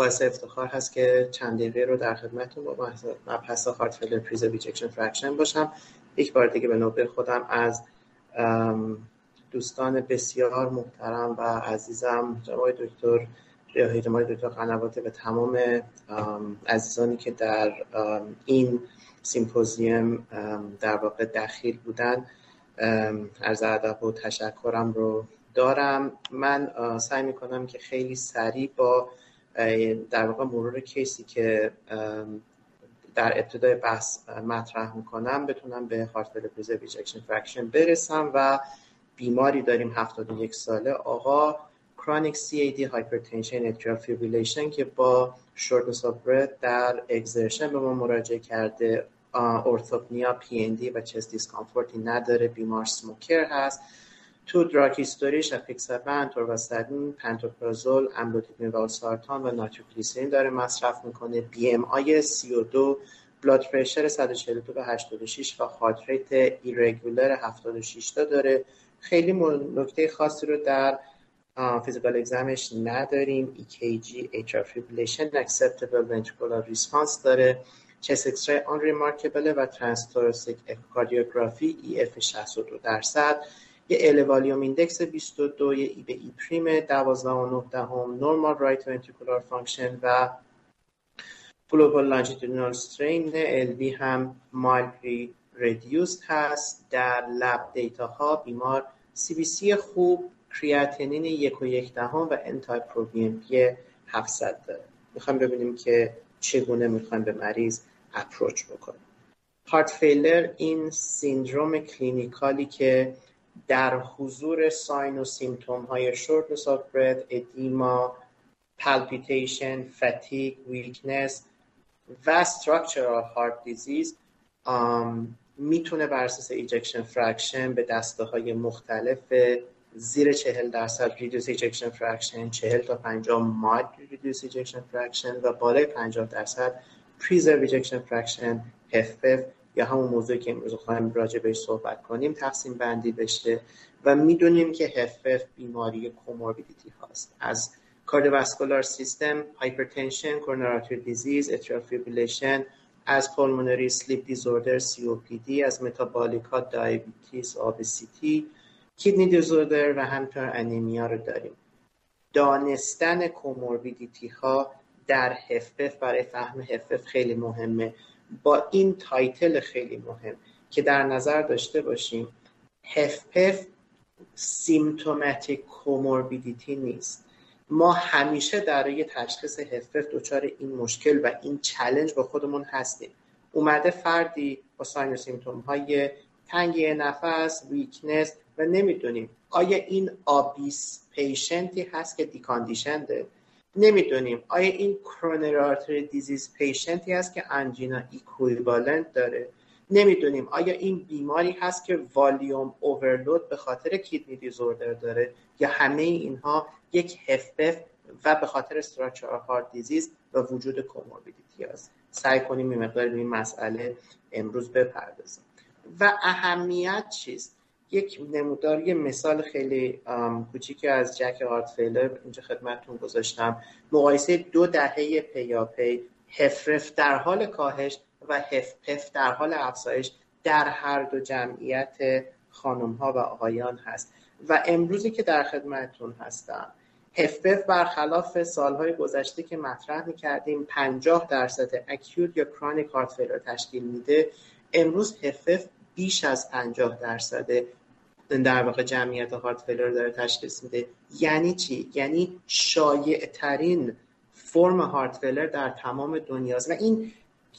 باعث افتخار هست که چند دقیقه رو در خدمتتون با مبحث heart failure preserved ejection fraction باشم. یک بار دیگه به نوبه خودم از دوستان بسیار محترم و عزیزم جناب دکتر ریاحی جناب دکتر قنواتی و تمام عزیزانی که در این سیمپوزیوم در واقع دخیل بودن از ادب و تشکرم رو دارم. من سعی می‌کنم که خیلی سریع با در واقع مرور کیسی که در ابتدای بحث مطرح می‌کنم بتونم به heart failure ejection fraction برسم و بیماری داریم 71 ساله. آقا chronic CAD hypertension atrial fibrillation که با shortness of breath در exertion به ما مراجعه کرده orthopnea PND و chest discomfort ی نداره بیمار smoker هست. تو drug history ش apixaban، atorvastatin، pantoprazole، amlodipine و سارتان و nitroglycerin داره مصرف می‌کنه. BMI 32 blood pressure 142 به 86 و heart rate irregular 76 تا داره. خیلی نکته خاصی رو در physical exam ش نداریم. EKG atrial fibrillation acceptable ventricular response داره. chest X-ray unremarkable ه و transthoracic echocardiography EF 62 درصد. یه LA volume index 22 یه E به e prime 12 و 9 دهم normal right ventricular function و global longitudinal strain ال هم mildly reduced هست. در lab data ها بیمار CBC خوب کریاتینین یک و یک دهم و NT-proBNP 700 داره. می‌خوایم ببینیم که چگونه می‌خوایم به مریض approach بکنیم. heart failure این syndrome clinical ی که در حضور sign و symptom های shortness of breath edema palpitation fatigue weakness و structural heart disease می‌تونه بر اساس ejection fraction به دسته های مختلف زیر چهل درصد reduced ejection fraction چهل تا پنجاه mid reduced ejection fraction و بالای پنجاه درصد preserved ejection fraction HFpEF یا همون موضوعی که امروز خواهیم راجع بهش صحبت کنیم تقسیم بندی بشه و می‌دونیم که HFpEF بیماری comorbidity هاست. از cardiovascular system hypertension coronary disease atrial از pulmonary sleep disorder COPD از metabolic diabetes obesity kidney disorder و همینطور anemia رو داریم. دانستن comorbidity ها در HFpEF برای فهم HFpEF خیلی مهمه. با این title خیلی مهم که در نظر داشته باشیم HFpEF symptomatic comorbidity نیست. ما همیشه در تشخیص HFpEF دچار این مشکل و این challenge با خودمون هستیم. اومده فردی با sign symptom های تنگی نفس weakness و نمی‌دونیم آیا این obese patient ی هست که deconditioned ه؟ نمی‌دونیم. آیا این coronary artery disease patient ی هست که angina equivalent داره؟ نمی‌دونیم. آیا این بیماری هست که volume overload به خاطر kidney disorder داره یا همه اینها یک HFpEF و به خاطر structural heart disease و وجود comorbidity هست سعی کنیم این مقدار به این مسئله امروز بپردازیم. و اهمیت چیست؟ یک نمودار یه مثال خیلی کوچیکی از جک هارت فیلر اینجا خدمتتون گذاشتم. مقایسه دو دهه پیاپی هفرف در حال کاهش و هفپف در حال افزایش در هر دو جمعیت خانم ها و آقایان هست. و امروزی که در خدمتتون هستم هفپف برخلاف سالهای گذشته که مطرح می‌کردیم 50 درصد اکیوت یا کرونیک هارت تشکیل میده. امروز HFpEF بیش از 50 درصد در واقع جمعیت heart failure داره تشخیص میده. یعنی چی؟ یعنی شایع ترین فرم heart failure در تمام دنیاست. و این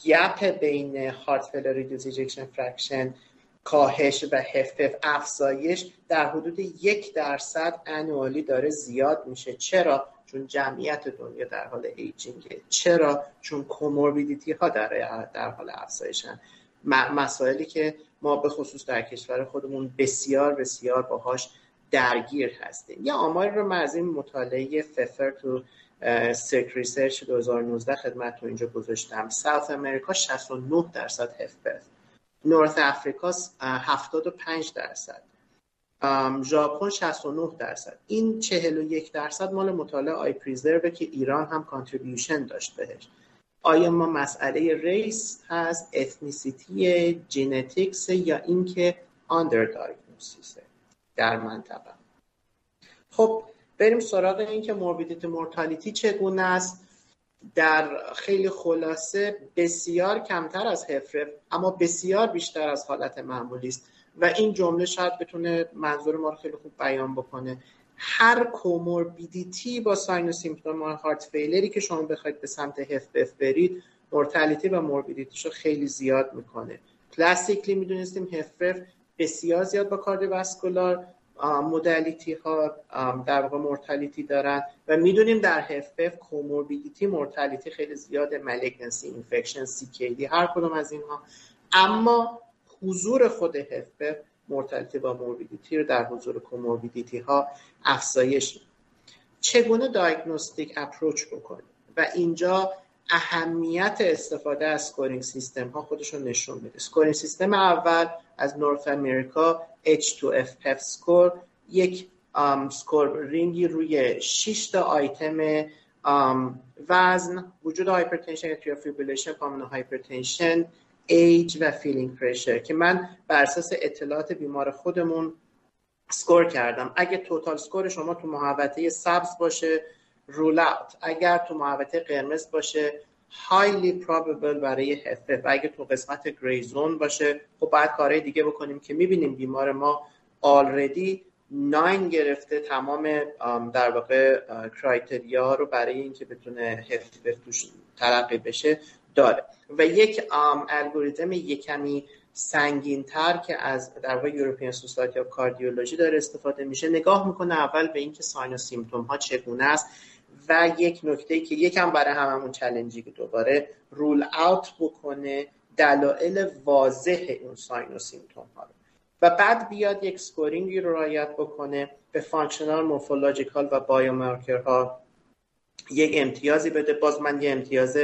gap بین heart failure reduced fraction کاهش و HFpEF افزایش در حدود یک درصد annually داره زیاد میشه. چرا؟ چون جمعیت دنیا در حال aging ه چرا؟ چون comorbidity ها در, در حال افزایشن. مسائلی که ما به خصوص در کشور خودمون بسیار بسیار باهاش درگیر هستیم. یه آمار رو من از این مطالعه ففر تو circ research 2019 خدمت رو اینجا گذاشتم. South America 69 درصد HFpEF North Africa 75 درصد. ژاپن 69 درصد. این 41 درصد مال مطالعه I-PRESERVE که ایران هم contribution داشت بهش. آیا ما مسئله ریس هست اتنیسیتی جنتیکس یا اینکه آندر در منطقه؟ خب بریم سراغ اینکه موربیدیتی مورتالیتی چگونه است. در خیلی خلاصه بسیار کمتر از هفرف اما بسیار بیشتر از حالت معمولی است. و این جمله شاید بتونه منظور ما رو خیلی خوب بیان بکنه. هر کوموربیدیتی با ساین و سیمپتوم هارت فیلری که شما بخواید به سمت هفرف برید mortality و morbidity شو خیلی زیاد می‌کنه. classically می‌دونستیم HFrEF بسیار زیاد با cardiovascular mortality ها در واقع mortality دارن و می‌دونیم در HFpEF comorbidity mortality خیلی زیاده malignancy infection سی هر کدوم از اینها. اما حضور خود HFpEF mortality با morbidity رو در حضور comorbidity ها افزایش چگونه diagnostic approach بکنیم؟ و اینجا اهمیت استفاده از scoring system ها خودشون نشون میده. scoring system اول از North America H2FPEF score یک scoring ی روی 6 تا آیتم وزن وجود hypertension یا fibrillation pulmonary hypertension age و filling pressure که من بر اساس اطلاعات بیمار خودمون سکور کردم. اگه توتال سکور شما تو محوطه سبز باشه رول اوت اگر تو محوطه قرمز باشه highly probable برای هفه و اگه تو قسمت گری زون باشه خب باید کارهای دیگه بکنیم که می‌بینیم بیمار ما آلردی ناین گرفته تمام در واقع کرایتریا رو برای اینکه بتونه هفه توش ترقی بشه. داره. و یک الگوریتم یکمی سنگین تر که از در واقع European Society of Cardiology داره استفاده میشه. نگاه می‌کنه اول به اینکه sign و symptom ها چگونه است و یک نکته که یکم برای هممون challenge ی که دوباره rule out بکنه دلایل واضح اون sign و symptom ها رو. و بعد بیاد یک scoring ی رو رعایت بکنه به functional morphological و ها یک امتیازی بده. باز من یه امتیاز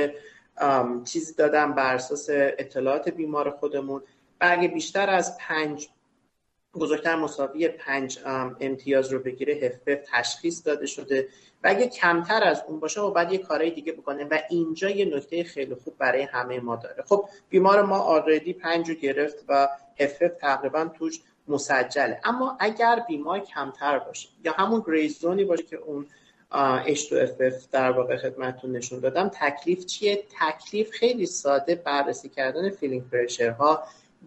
چیزی دادم بر اساس اطلاعات بیمار خودمون. و اگه بیشتر از پنج بزرگتر مساوی پنج امتیاز رو بگیره هفف تشخیص داده شده. و اگه کمتر از اون باشه و بعد یه کارهای دیگه بکنه. و اینجا یه نکته خیلی خوب برای همه ما داره. خب بیمار ما آردی پنج رو گرفت و هفف تقریبا توش مسجله. اما اگر بیمار کمتر باشه یا همون گریزونی باشه که اون H2FPEF در واقع خدمتتون نشون دادم. تکلیف چیه؟ تکلیف خیلی ساده بررسی کردن filling pressure ها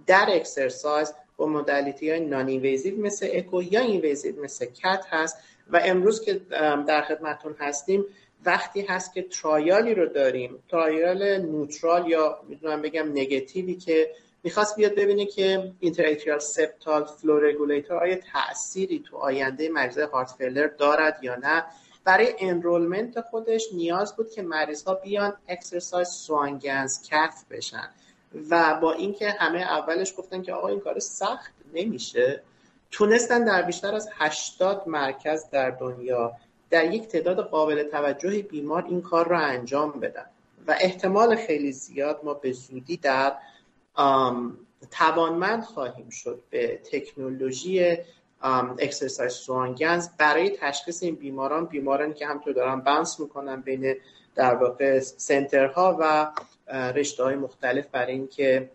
در exercise با modality های non-invasive مثل اکو یا invasive مثل cath هست و امروز که در خدمتون هستیم وقتی هست که trial ی رو داریم trial neutral یا می‌تونم بگم نگتیوی که می‌خواست بیاد ببینه که interatrial septal flow regulator آیا تأثیری تو آینده مریض هارت دارد یا نه. برای انرولمنت خودش نیاز بود که مریض ها بیان اکسرسایز سوانگنز کف بشن. و با اینکه همه اولش گفتن که آقا این کار سخت نمیشه تونستن در بیشتر از 80 مرکز در دنیا در یک تعداد قابل توجه بیمار این کار را انجام بدن. و احتمال خیلی زیاد ما به زودی در توانمند خواهیم شد به تکنولوژی exercise Swan-Ganz برای تشخیص این بیماران بیمارانی که همینطور دارن bounce می‌کنن بین در واقع center ها و رشته های مختلف برای اینکه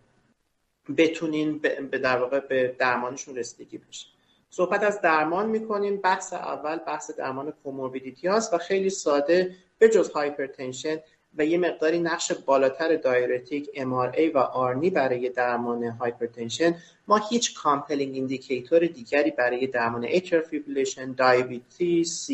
بتونین به در واقع به درمانشون رسیدگی بشه. صحبت از درمان می‌کنیم. بحث اول بحث درمان comorbidity هاست و خیلی ساده به جز hypertension و یه مقداری نقش بالاتر diuretic ای و ARNI برای درمان hypertension. ما هیچ compelling indicator دیگری برای درمان atrial fibrillation diabetes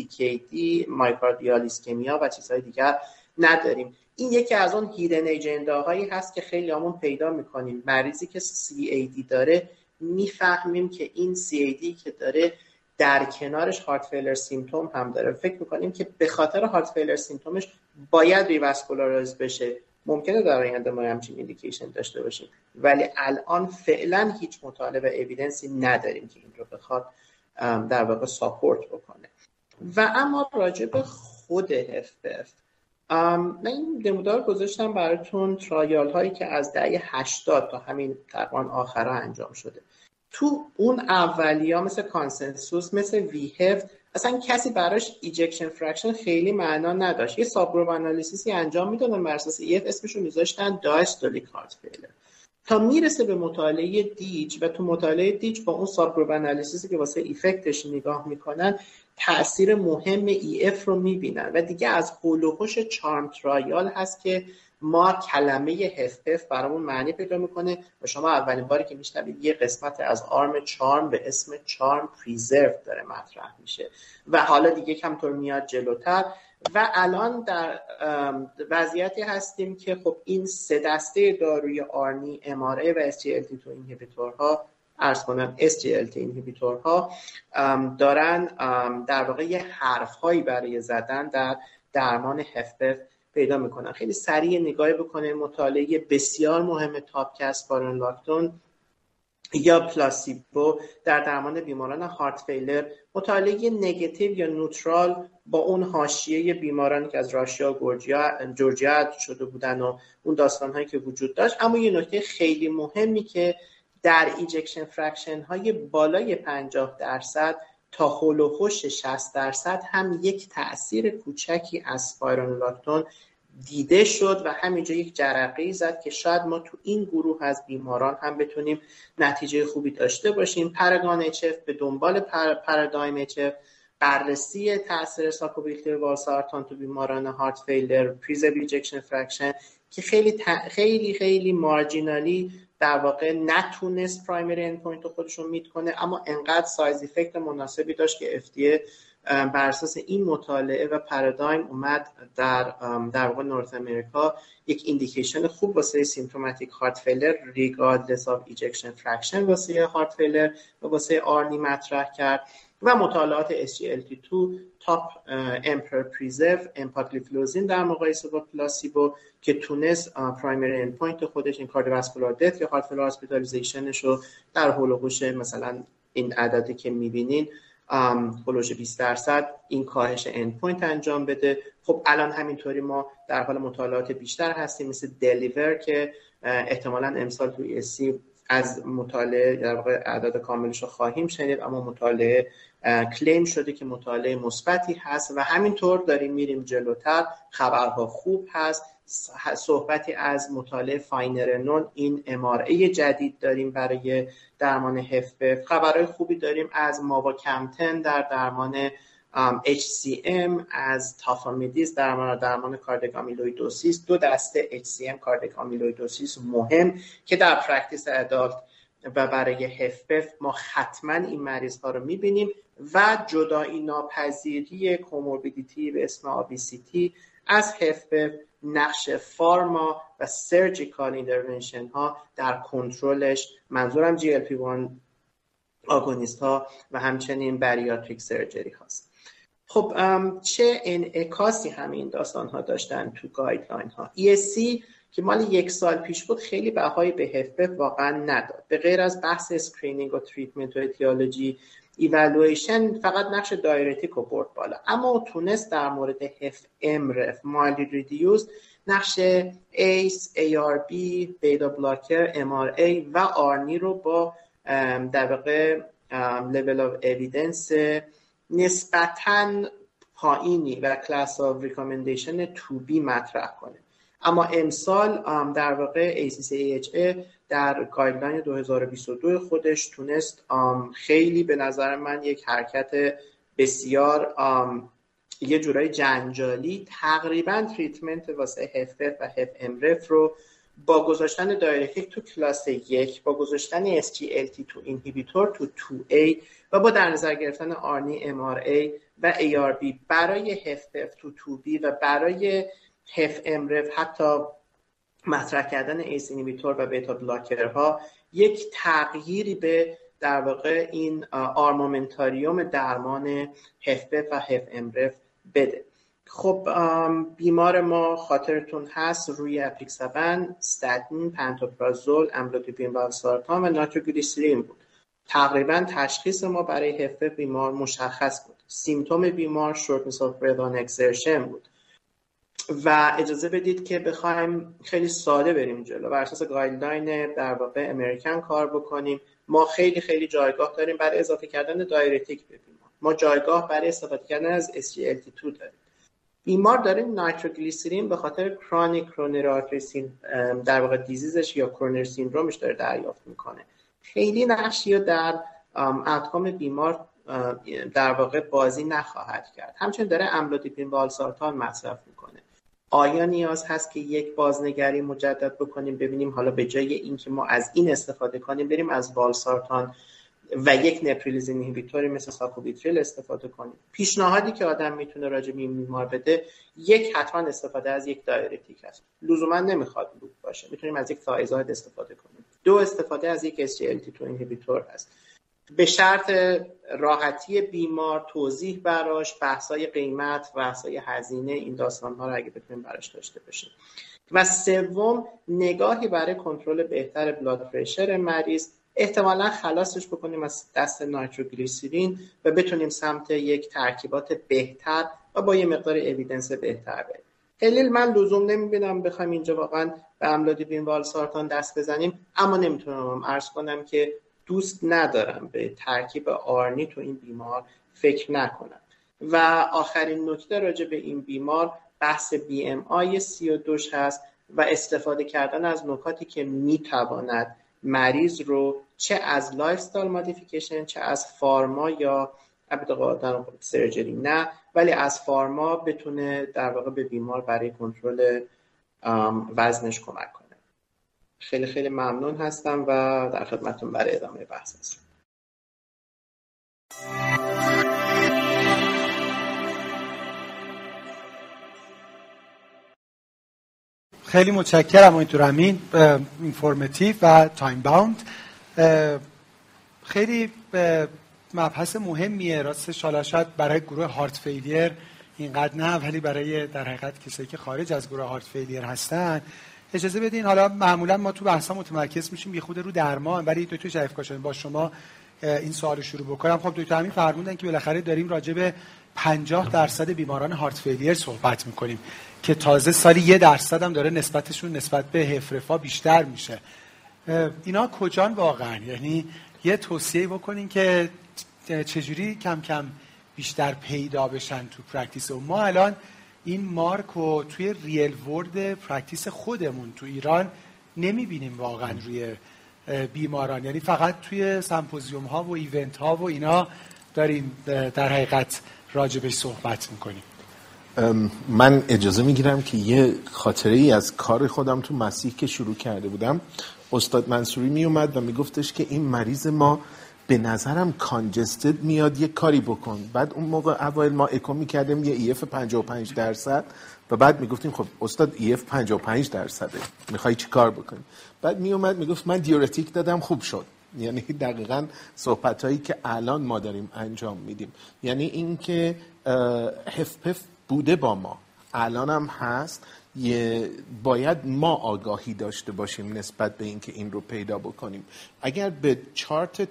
دی myocardial ischemia و چیزهای دیگر نداریم. این یکی از اون hidden agenda هایی هست که خیلی همون پیدا می‌کنیم. مریضی که CAD داره می‌فهمیم که این CAD که داره در کنارش heart failure symptom هم داره. فکر می‌کنیم که به خاطر heart failure symptom ش باید revascularize بشه. ممکنه در آینده ما همچین indication داشته باشیم. ولی الان فعلا هیچ مطالعه و نداریم که این رو بخواد در واقع support بکنه. و اما راجع به خود HFpEF من این نمودار گذاشتم براتون trial هایی که از دهه 80 تا همین تقریبا آخرها انجام شده. تو اون اولیا مثل CONSENSUS مثل V-HeFT اصلا کسی براش ejection fraction خیلی معنا نداشت. یه subgroup analysis ی انجام می‌دادن بر اساس EF اسمشو میذاشتن diastolic heart failure. تا می‌رسه به مطالعه DIG و تو مطالعه DIG با اون subgroup analysis ی که واسه effect ش نگاه می‌کنن تاثیر مهم EF رو می‌بینن و دیگه از حول و حوش CHARM trial هست که ما کلمه HFpEF برامون معنی پیدا می‌کنه و شما اولین باری که میشنوید یه قسمت از arm CHARM به اسم CHARM-Preserved داره مطرح میشه. و حالا دیگه همینطور میاد جلوتر. و الان در وضعیتی هستیم که خب این سه دسته داروی آرنی اماره و SGLT2 اینهیبیتورها ارز کنم SGLT اینهیبیتورها دارن در واقع یه حرف هایی برای زدن در درمان هفپف پیدا می‌کنن. خیلی سریع نگاهی بکنه. مطالعه بسیار مهم تاپکست بارون لاکتون یا پلاسیبو در درمان بیماران هارت فیلر. مطالعه نگتیو یا نوترال با اون حاشیه بیمارانی که از راشیا و جورجیا شده بودن و اون داستان هایی که وجود داشت. اما یه نکته خیلی مهمی که در ایجکشن فرکشن های بالای 50 درصد تا هول و 60 درصد هم یک تاثیر کوچکی از لاکتون دیده شد و همینجا یک جرقه زد که شاید ما تو این گروه از بیماران هم بتونیم نتیجه خوبی داشته باشیم. پرگان اچف به دنبال پر، پرادایم اچف بررسی تاثیر sacubitril valsartan تو بیماران heart failure preserved ejection fraction که خیلی خیلی خیلی marginally در واقع نتونست primary endpoint رو خودشون meet کنه اما انقدر size effect مناسبی داشت که FDA بر اساس این مطالعه و PARADIGM اومد در در واقع North America یک indication خوب واسه symptomatic heart failure regardless of ejection fraction واسه heart failure و واسه ARNI مطرح کرد. و مطالعات SGLT2 تاپ EMPEROR-Preserved empagliflozin در مقایسه با placebo که تونست primary endpoint خودش این cardiovascular death یا heart failure hospitalization ش رو در حول و حوش مثلا این عددی که می‌بینین هلوش 20 درصد این کاهش endpoint انجام بده. خب الان همینطوری ما در حال مطالعات بیشتر هستیم مثل DELIVER که احتمالا امسال توی ESC از مطالعه در واقع اعداد کاملش رو خواهیم شنید اما مطالعه claim شده که مطالعه مثبتی هست و همینطور داریم میریم جلوتر. خبرها خوب هست. صحبتی از مطالعه finerenone این MRA جدید داریم برای درمان HFpEF خبرهای خوبی داریم از mavacamten در درمان HCM از tafamidis درمان درمان cardiac amyloidosis دو دسته HCM cardiac amyloidosis مهم که در practice adult و برای HFpEF ما حتما این مریض ها رو می‌بینیم و جدایی ناپذیری comorbidity به اسم obesity از HFpEF نقش pharma و surgical intervention ها در کنترلش. منظورم GLP 1 agonist ها و همچنین bariatric surgery هاست. خب چه انعکاسی همین داستان ها داشتن تو guideline ها ESC که مال یک سال پیش بود خیلی بهای به HFpEF واقعا نداد. به غیر از بحث screening و treatment و etiology evaluation فقط نقش diuretic رو برد بالا. اما تونست در مورد HFmrEF mildly reduced نقش ACE، بی، beta blocker، ای و ARNI رو با در level of evidence نسبتا پایینی و class of recommendation 2B مطرح کنه. اما امسال در واقع ACC/AHA در guideline 2022 خودش تونست خیلی به نظر من یک حرکت بسیار یه جورایی جنجالی تقریبا treatment واسه HFpEF و HFmrEF رو با گذاشتن diuretic تو کلاس یک با گذاشتن SGLT2 inhibitor تو 2A و با در نظر گرفتن ARNI MRA و ARB برای HFpEF تو 2B و برای HFmrEF حتی مطرح کردن ACE inhibitor و beta blocker ها یک تغییری به در واقع این armamentarium درمان HFpEF و HFmrEF بده. خب بیمار ما خاطرتون هست روی apixaban، statin، پنتوپرازول، املودیپین والسارتان و nitroglycerin بود. تقریبا تشخیص ما برای HFpEF بیمار مشخص بود. symptom بیمار shortness of exertion بود. و اجازه بدید که بخوایم خیلی ساده بریم جلو. و اساس guideline در واقع American کار بکنیم. ما خیلی خیلی جایگاه داریم برای اضافه کردن diuretic به بیمار. ما جایگاه برای استفاده کردن از SGLT2 داریم. بیمار داره nitroglycerin به خاطر chronic coronary artery در واقع دیزیزش یا کرونری سیندرومش داره دریافت می‌کنه. خیلی نقشی رو در اتکام بیمار در واقع بازی نخواهد کرد. همچنین داره املودیپین والسارتان مصرف می‌کنه. آیا نیاز هست که یک بازنگری مجدد بکنیم؟ ببینیم حالا به جای اینکه ما از این استفاده کنیم بریم از والسارتان و یک نپریلیزین اینهیبیتوری مثل ساکوبیتریل استفاده کنیم پیشنهادی که آدم می‌تونه راجع به این بیمار بده یک حتما استفاده از یک diuretic است. لزوما نمی‌خواد loop باشه. می‌تونیم از یک thiazide استفاده کنیم. دو استفاده از یک SGLT2 inhibitor هست. به شرط راحتی بیمار توضیح براش بحثای قیمت بحثای هزینه این داستان ها رو اگه بتونیم براش داشته باشیم. و سوم نگاهی برای کنترل بهتر blood pressure مریض احتمالا خلاصش بکنیم از دست nitroglycerin و بتونیم سمت یک ترکیبات بهتر و با یه مقدار اویدنس بهتر بریم. خیلی من لزوم نمی‌بینم بخوایم اینجا واقعا به املودیپین والسارتان دست بزنیم اما نمی‌تونم عرض کنم که دوست ندارم به ترکیب آرنی تو این بیمار فکر نکنم. و آخرین نکته راجع به این بیمار بحث بی ام آی سی و دوش هست و استفاده کردن از نکاتی که می‌تواند مریض رو چه از lifestyle modification چه از pharma یا در surgery نه ولی از pharma بتونه در واقع به بیمار برای کنترل وزنش کمک کنه. خیلی خیلی ممنون هستم و در خدمتون برای ادامه بحث هستم. خیلی متشکرم آقای امین informative و time bound خیلی مبحث مهمیه. راستش حالا برای گروه heart failure اینقدر نه ولی برای در حقیقت کسایی که خارج از گروه heart failure هستن. اجازه بدین حالا معمولا ما تو بحثا متمرکز میشیم یه خود رو درمان. ولی دکتر شریف کاشانی با شما این سوال شروع بکنم. خب دکتر امین فرمودن که بالاخره داریم راجع به 50 درصد بیماران heart failure صحبت می‌کنیم که تازه سالی یه درصد هم داره نسبتشون نسبت به HFrEF ها بیشتر میشه. اینا کجان واقعا؟ یعنی یه توصیه بکنین که چجوری کم کم بیشتر پیدا بشن تو practice و ما الان این مارک رو توی real world practice خودمون تو ایران نمی‌بینیم واقعا روی بیماران. یعنی فقط توی سمپوزیوم ها و event ها و اینا داریم در حقیقت راجبش صحبت می‌کنیم. من اجازه می‌گیرم که یه خاطره ای از کار خودم تو مسیح که شروع کرده بودم. استاد منصوری میومد و میگفتش که این مریض ما به نظرم congested میاد یه کاری بکن. بعد اون موقع اول ما اکو می‌کردیم یه EF 55 درصد و بعد می‌گفتیم خب استاد EF 55 درصده. می‌خوای چی کار بکنی؟ بعد میومد می‌گفت من diuretic دادم خوب شد. یعنی دقیقا صحبت هایی که الان ما داریم انجام میدیم. یعنی اینکه هفپف بوده با ما. الان هم هست باید ما آگاهی داشته باشیم نسبت به اینکه این رو پیدا بکنیم. اگر به چارت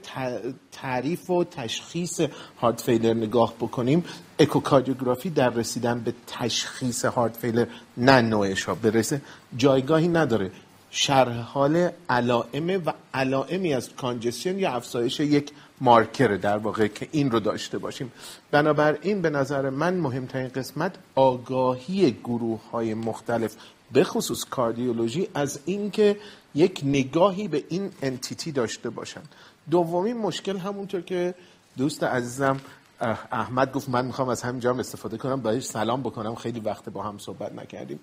تعریف و تشخیص هارت فیلر نگاه بکنیم اکوکاردیوگرافی در رسیدن به تشخیص هارت فیلر نه نوعش ها. برسه جایگاهی نداره. شرح حال علائم و علائمی از کانجسیون یا افزایش یک مارکر در واقع که این رو داشته باشیم. بنابراین به نظر من مهمترین قسمت آگاهی گروه های مختلف به خصوص کاردیولوژی از اینکه یک نگاهی به این انتیتی داشته باشن. دومی مشکل همونطور که دوست عزیزم احمد گفت من می‌خوام از همینجا هم استفاده کنم بهش سلام بکنم. خیلی وقت با هم صحبت نکردیم.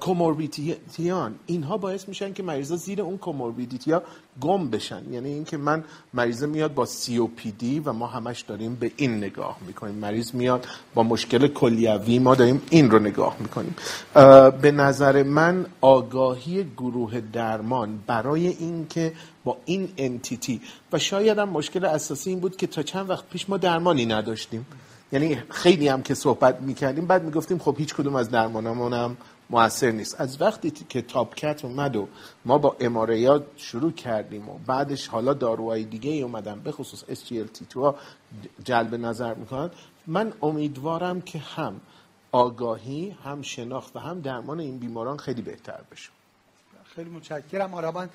کوموربیدیتیان اینها باعث میشن که مریضا زیر اون کوموربیدیتی ها گم بشن. یعنی اینکه من مریض میاد با سی پی دی و ما همش داریم به این نگاه می‌کنیم. مریض میاد با مشکل کلیوی ما داریم این رو نگاه می‌کنیم. به نظر من آگاهی گروه درمان برای اینکه با این انتیتی و شاید هم مشکل اساسی این بود که تا چند وقت پیش ما درمانی نداشتیم. یعنی خیلی هم که صحبت می‌کردیم بعد می‌گفتیم خب هیچ کدوم از درمانمون هم موثر نیست. از وقتی که تاپ کت اومد و ما با اماریا شروع کردیم و بعدش حالا داروهای دیگه ای اومدن به خصوص SGLT2 ها جلب نظر می‌کنن من امیدوارم که هم آگاهی هم شناخت و هم درمان این بیماران خیلی بهتر بشه. خیلی متشکرم. من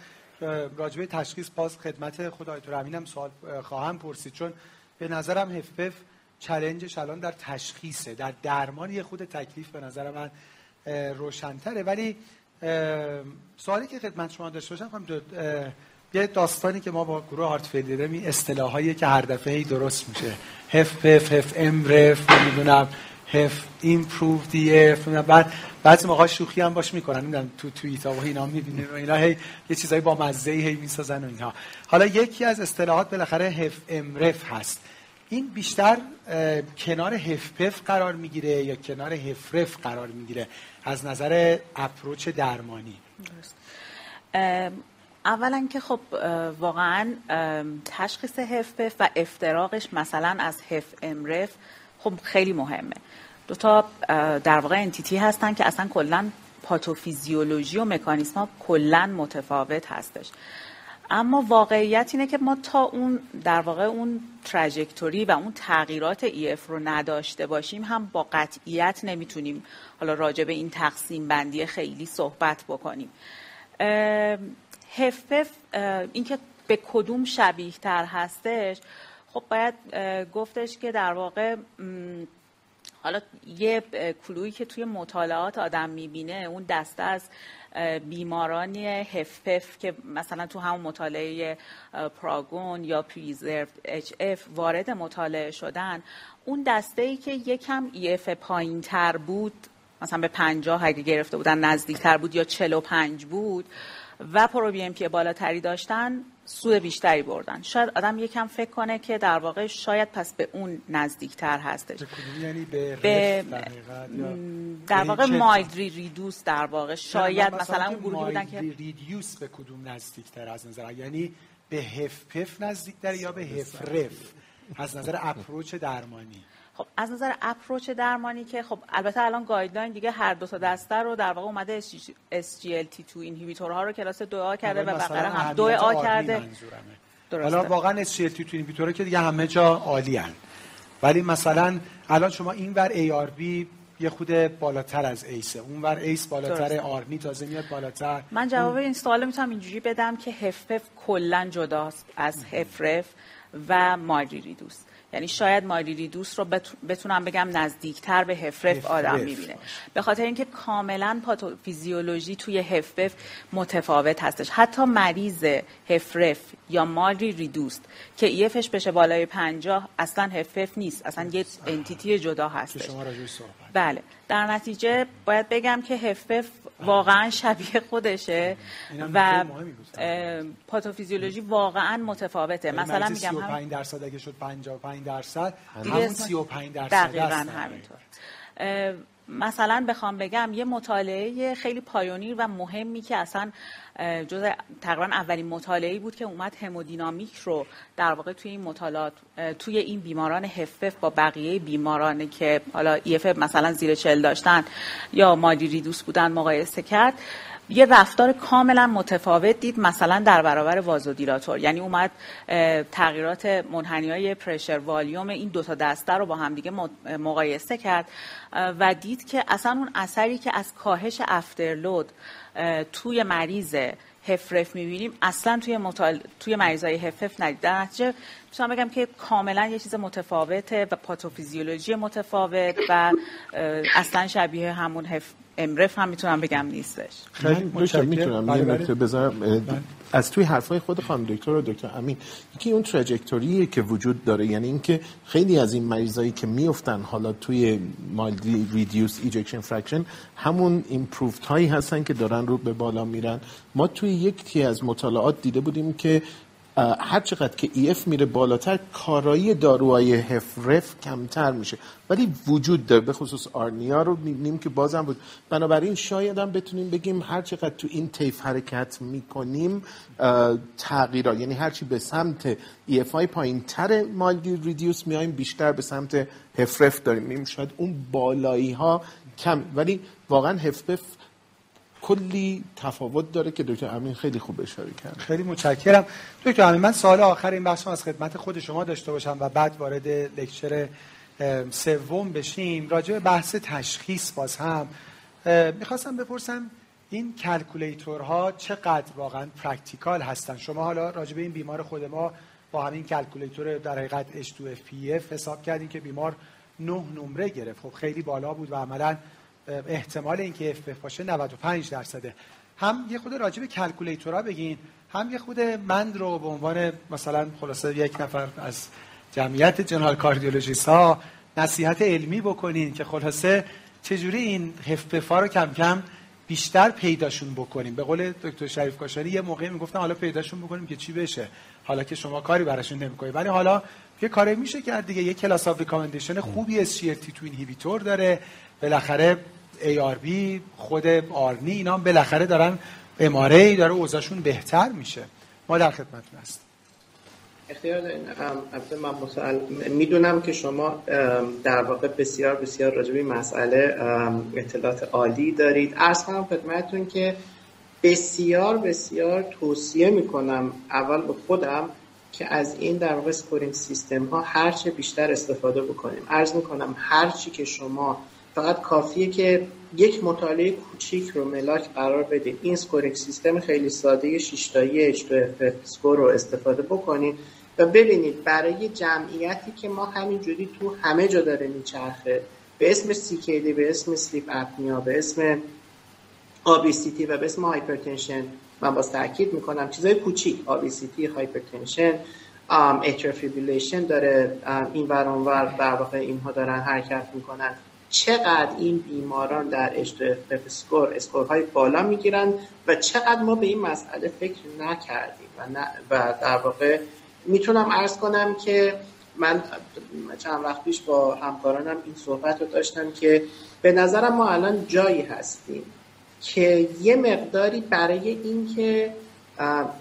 راجبه تشخیص باز خدمت خدای تو امینم سوال خواهم پرسید. چون به نظرم HFpEF challenge ش الان در تشخیصه در درمان یه خود تکلیف به نظر من روشنتره. ولی سوالی که خدمت شما داشته باشم یه داستانی که ما با گروه heart failure می اصطلاحایی که هر دفعه ای درست میشه. HFpEF HFmrEF نمی‌دونم HF improved EF بعد بعضی موقع شوخی هم باش می‌کنن نمی‌دونم تو توییت ها و اینا می‌بینین و اینا هی یه چیزایی با مزه هی می‌سازن و اینها. حالا یکی از اصطلاحات بالاخره هف ام رف هست. این بیشتر کنار هفپف قرار می‌گیره یا کنار هفرف قرار می‌گیره؟ از نظر اپروچ درمانی. اولا که خب واقعا تشخیص هفپف و افتراقش مثلا از هف امرف خب خیلی مهمه. دو تا در واقع انتیتی هستن که اصلا کلا پاتوفیزیولوژی و مکانیسم ها کلا متفاوت هستش. اما واقعیت اینه که ما تا اون در واقع اون تراجکتوری و اون تغییرات ایف رو نداشته باشیم هم با قطعیت نمی‌تونیم حالا راجع به این تقسیم بندی خیلی صحبت بکنیم. هفف اینکه به کدوم شبیه تر هستش خب باید گفتش که در واقع حالا یه clue یی که توی مطالعات آدم می‌بینه اون دسته از بیمارانی HFpEF که مثلا تو همون مطالعه PARAGON یا Preserved HF وارد مطالعه شدن اون دسته ای که یکم EF پایین تر بود مثلا به پنجاه اگه گرفته بودن نزدیک تر بود یا چهل و پنج بود و proBNP بالاتری داشتن سود بیشتری بردن. شاید آدم یکم فکر کنه که در واقع شاید پس به اون نزدیکتر هستش. یعنی به, به در یعنی واقع mildly reduced در واقع. شاید مثلا اون گروهی بودن که reduced به کدوم نزدیکتر از نظر یعنی به HFpEF نزدیکتر یا به HFrEF از نظر approach درمانی؟ خب از نظر approach درمانی که خب البته الان guideline دیگه هر دو تا دسته رو در واقع اومده SGLT2 inhibitor ها رو کلاس 2A کرده و بقیه هم 2A کرده. حالا واقعا SGLT2 inhibitor ها که دیگه همه جا عالی هن. ولی مثلا الان شما این ور ARB یه خود بالاتر از ایسه. اون ور ایس بالاتر آرنی تازه میاد بالاتر. من جواب این سوال می‌تونم اینجوری بدم که هفف کلا جداست از هفرف و مایریریدوس یعنی شاید مایلیری دوست رو بتونم بگم نزدیکتر به هفرف آدم می‌بینه. به خاطر اینکه کاملا پاتوفیزیولوژی توی هفرف متفاوت هستش. حتی مریض هفرف یا مالی ریدوست که ایفش بشه بالای پنجاه اصلا هفرف نیست. اصلا یه انتیتی جدا هستش. بله. در نتیجه باید بگم که هفف واقعا شبیه خودشه و پاتوفیزیولوژی واقعا متفاوته. مثلا میگم 35 درصد اگه شد 55 درصد همون 35 درصد دقیقاً همینطور. مثلا بخوام بگم یه مطالعه خیلی پایونیر و مهمی که اصلا جز تقریبا اولین مطالعه بود که اومد همودینامیک رو در واقع توی این مطالعات توی این بیماران هفف با بقیه بیمارانی که حالا ایف مثلا زیر چل داشتن یا مادی ریدوس بودن مقایسه کرد. یه رفتار کاملا متفاوت دید مثلا در برابر وازودیلاتور. یعنی اومد تغییرات منحنی های پرشر والیوم این دوتا دسته رو با همدیگه مقایسه کرد و دید که اصلا اون اثری که از کاهش افترلود توی مریض هفرف می‌بینیم اصلا توی مطال... توی مریضای هفرف ندید. در نتیجه می‌تونم بگم که کاملا یه چیز متفاوته و پاتوفیزیولوژی متفاوت و اصلا شبیه همون هف... امرف هم می‌تونم بگم نیستش. خیلی می‌تونم یه بله، نکته بذارم بله. از توی حرفای خود خانم دکتر و دکتر امین یکی اون تراجکتوری که وجود داره یعنی اینکه خیلی از این مریضایی که میفتن حالا توی mildly reduced ejection fraction همون improved هایی هستن که دارن رو به بالا میرن. ما توی یکی از مطالعات دیده بودیم که هر چقدر که EF میره بالاتر کارایی داروهای HFrEF کمتر میشه. ولی وجود داره به خصوص ARNI ها رو می‌بینیم که بازم بود. بنابراین شاید هم بتونیم بگیم هر چقدر تو این طیف حرکت می‌کنیم تغییرات یعنی هرچی به سمت EF های پایین تر mildly reduced میایم بیشتر به سمت HFrEF داریم. می‌بینیم شاید اون بالایی ها کم. ولی واقعا هفرف کلی تفاوت داره که دکتر امین خیلی خوب اشاره کرد. خیلی متشکرم. دکتر امین من سوال آخر این بحث از خدمت خود شما داشته باشم و بعد وارد lecture سوم بشیم. راجع به بحث تشخیص باز هم می‌خواستم بپرسم این calculator ها چقدر واقعا practical هستن؟ شما حالا راجع به این بیمار خود ما با همین calculator در حقیقت H2FPEF حساب کردیم که بیمار نه نمره گرفت. خب خیلی بالا بود و عملا احتمال اینکه HFpEF باشه 95 درصده. هم یه خورده راجع به calculator ها بگین هم یه خورده من رو به عنوان مثلا خلاصه یک نفر از جمعیت general cardiologist ها نصیحت علمی بکنین که خلاصه چجوری این HFpEF ها رو کم کم بیشتر پیداشون بکنیم. به قول دکتر شریف کاشانی یه موقعی می‌گفتن حالا پیداشون بکنیم که چی بشه. حالا که شما کاری براشون نمی‌کنید. ولی حالا یه کاری میشه کرد دیگه. یه class of recommendation خوبی SGLT2 inhibitor داره. بالاخره یه خورده ARNI اینا بالاخره دارن اماره داره اوضاعشون بهتر میشه. ما در خدمتتون هستیم. اختیار من می‌دونم که شما در واقع بسیار بسیار راجع به مسئله اطلاعات عالی دارید. عرض کنم خدمتتون که بسیار بسیار توصیه می‌کنم اول به خودم که از این در واقع scoring system ها هرچه بیشتر استفاده بکنیم. عرض می‌کنم هرچی که شما فقط کافیه که یک مطالعه کوچیک رو ملاک قرار بدید این scoring system خیلی ساده شیشتایی H2FPEF score رو استفاده بکنید و ببینید برای جمعیتی که ما همینجوری تو همه جا داره میچرخه به اسم CKD به اسم sleep apnea به اسم obesity و به اسم hypertension من باز تاکید می‌کنم. چیزای کوچیک obesity hypertension atrial fibrillation داره این ور در واقع اینها دارن حرکت می‌کنن. چقدر این بیماران در H2FPEF score score های بالا می‌گیرن و چقدر ما به این مسئله فکر نکردیم و, و در واقع می‌تونم عرض کنم که من چند وقت پیش با همکارانم این صحبت رو داشتم که به نظرم ما الان جایی هستیم که یه مقداری برای اینکه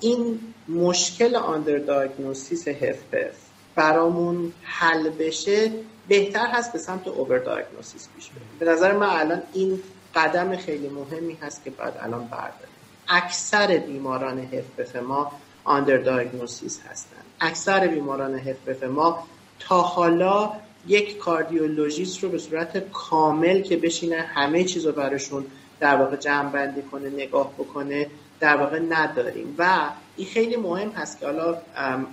این مشکل آندر دایگنوستیس هفپف برامون حل بشه بهتر هست به سمت اوور دایگنوستیس پیش بریم به نظر من الان این قدم خیلی مهمی هست که باید الان برداریم. اکثر بیماران هفپف ما آندر دایگنوستیس هستن. اکثر بیماران هفپف ما تا حالا یک cardiologist رو به صورت کامل که بشینه همه چیز رو براشون در واقع جمع بندی کنه نگاه بکنه در واقع نداریم. و این خیلی مهم هست که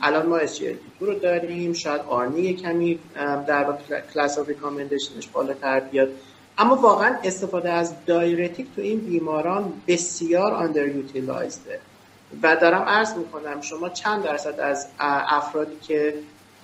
الان ما SGLT2 رو داریم شاید ARNI کمی در واقع class of recommendation ش بالاتر بیاد. اما واقعا استفاده از diuretic تو این بیماران بسیار utilized ه و دارم عرض می‌کنم شما چند درصد از افرادی که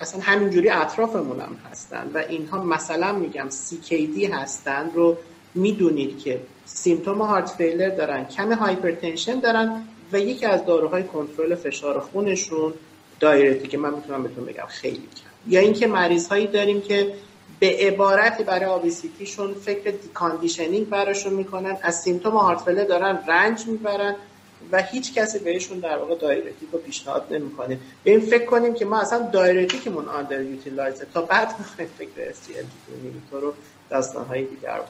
اصلا همینجوری اطرافمون هم هستن و اینها مثلا میگم CKD هستن رو می‌دونید که symptom heart failure دارن کم hypertension دارن و یکی از داروهای کنترل فشار خونشون diuretic ه من می‌تونم بهتون بگم خیلی کم یا اینکه مریض هایی داریم که به عبارتی برای obesity شون فکر deconditioning براشون می‌کنن از symptom heart failure دارن رنج می‌برن و هیچ کسی بهشون در واقع diuretic رو پیشنهاد نمی‌کنه. این فکر کنیم که ما اصلا دایرتیکمون آندر یوتیلایزه تا بعد فکر اس رو داستان های دیگر